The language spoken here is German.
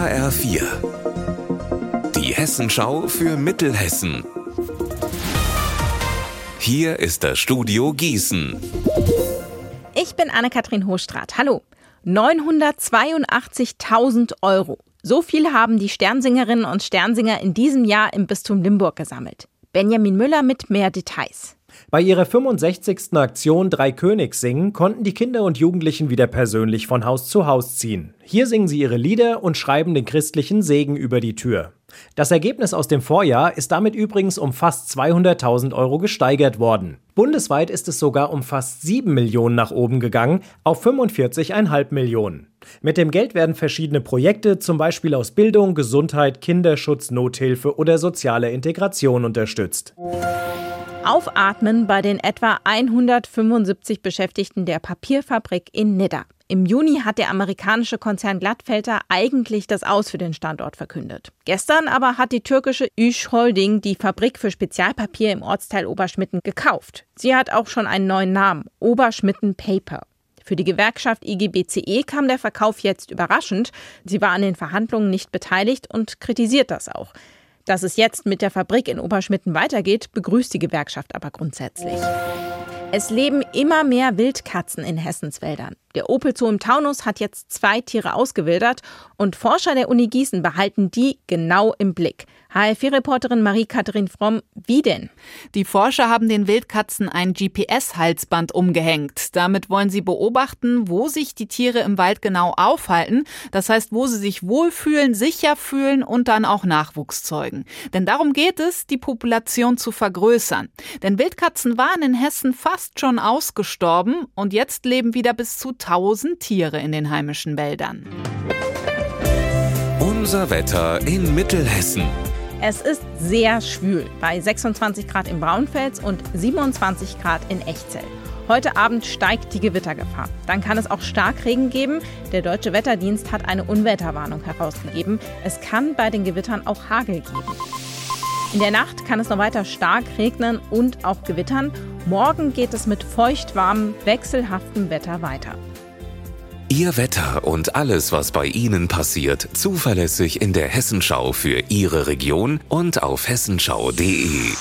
HR4. Die Hessenschau für Mittelhessen. Hier ist das Studio Gießen. Ich bin Anne-Kathrin Hochstrat. Hallo. 982.000 Euro. So viel haben die Sternsingerinnen und Sternsinger in diesem Jahr im Bistum Limburg gesammelt. Benjamin Müller mit mehr Details. Bei ihrer 65. Aktion Drei Königs singen konnten die Kinder und Jugendlichen wieder persönlich von Haus zu Haus ziehen. Hier singen sie ihre Lieder und schreiben den christlichen Segen über die Tür. Das Ergebnis aus dem Vorjahr ist damit übrigens um fast 200.000 Euro gesteigert worden. Bundesweit ist es sogar um fast 7 Millionen nach oben gegangen, auf 45,5 Millionen. Mit dem Geld werden verschiedene Projekte, zum Beispiel aus Bildung, Gesundheit, Kinderschutz, Nothilfe oder sozialer Integration unterstützt. Aufatmen bei den etwa 175 Beschäftigten der Papierfabrik in Nidda. Im Juni hat der amerikanische Konzern Glattfelter eigentlich das Aus für den Standort verkündet. Gestern aber hat die türkische Üsch Holding die Fabrik für Spezialpapier im Ortsteil Oberschmitten gekauft. Sie hat auch schon einen neuen Namen, Oberschmitten Paper. Für die Gewerkschaft IGBCE kam der Verkauf jetzt überraschend. Sie war an den Verhandlungen nicht beteiligt und kritisiert das auch. Dass es jetzt mit der Fabrik in Oberschmitten weitergeht, begrüßt die Gewerkschaft aber grundsätzlich. Es leben immer mehr Wildkatzen in Hessens Wäldern. Der Opel Zoo im Taunus hat jetzt zwei Tiere ausgewildert und Forscher der Uni Gießen behalten die genau im Blick. HFI-Reporterin Marie-Katharin Fromm, wie denn? Die Forscher haben den Wildkatzen ein GPS-Halsband umgehängt. Damit wollen sie beobachten, wo sich die Tiere im Wald genau aufhalten. Das heißt, wo sie sich wohlfühlen, sicher fühlen und dann auch Nachwuchs zeugen. Denn darum geht es, die Population zu vergrößern. Denn Wildkatzen waren in Hessen fast schon ausgestorben und jetzt leben wieder bis zu 1000 Tiere in den heimischen Wäldern. Unser Wetter in Mittelhessen. Es ist sehr schwül bei 26 Grad in Braunfels und 27 Grad in Echzell. Heute Abend steigt die Gewittergefahr. Dann kann es auch Starkregen geben. Der Deutsche Wetterdienst hat eine Unwetterwarnung herausgegeben. Es kann bei den Gewittern auch Hagel geben. In der Nacht kann es noch weiter stark regnen und auch gewittern. Morgen geht es mit feuchtwarmem, wechselhaftem Wetter weiter. Ihr Wetter und alles, was bei Ihnen passiert, zuverlässig in der Hessenschau für Ihre Region und auf hessenschau.de.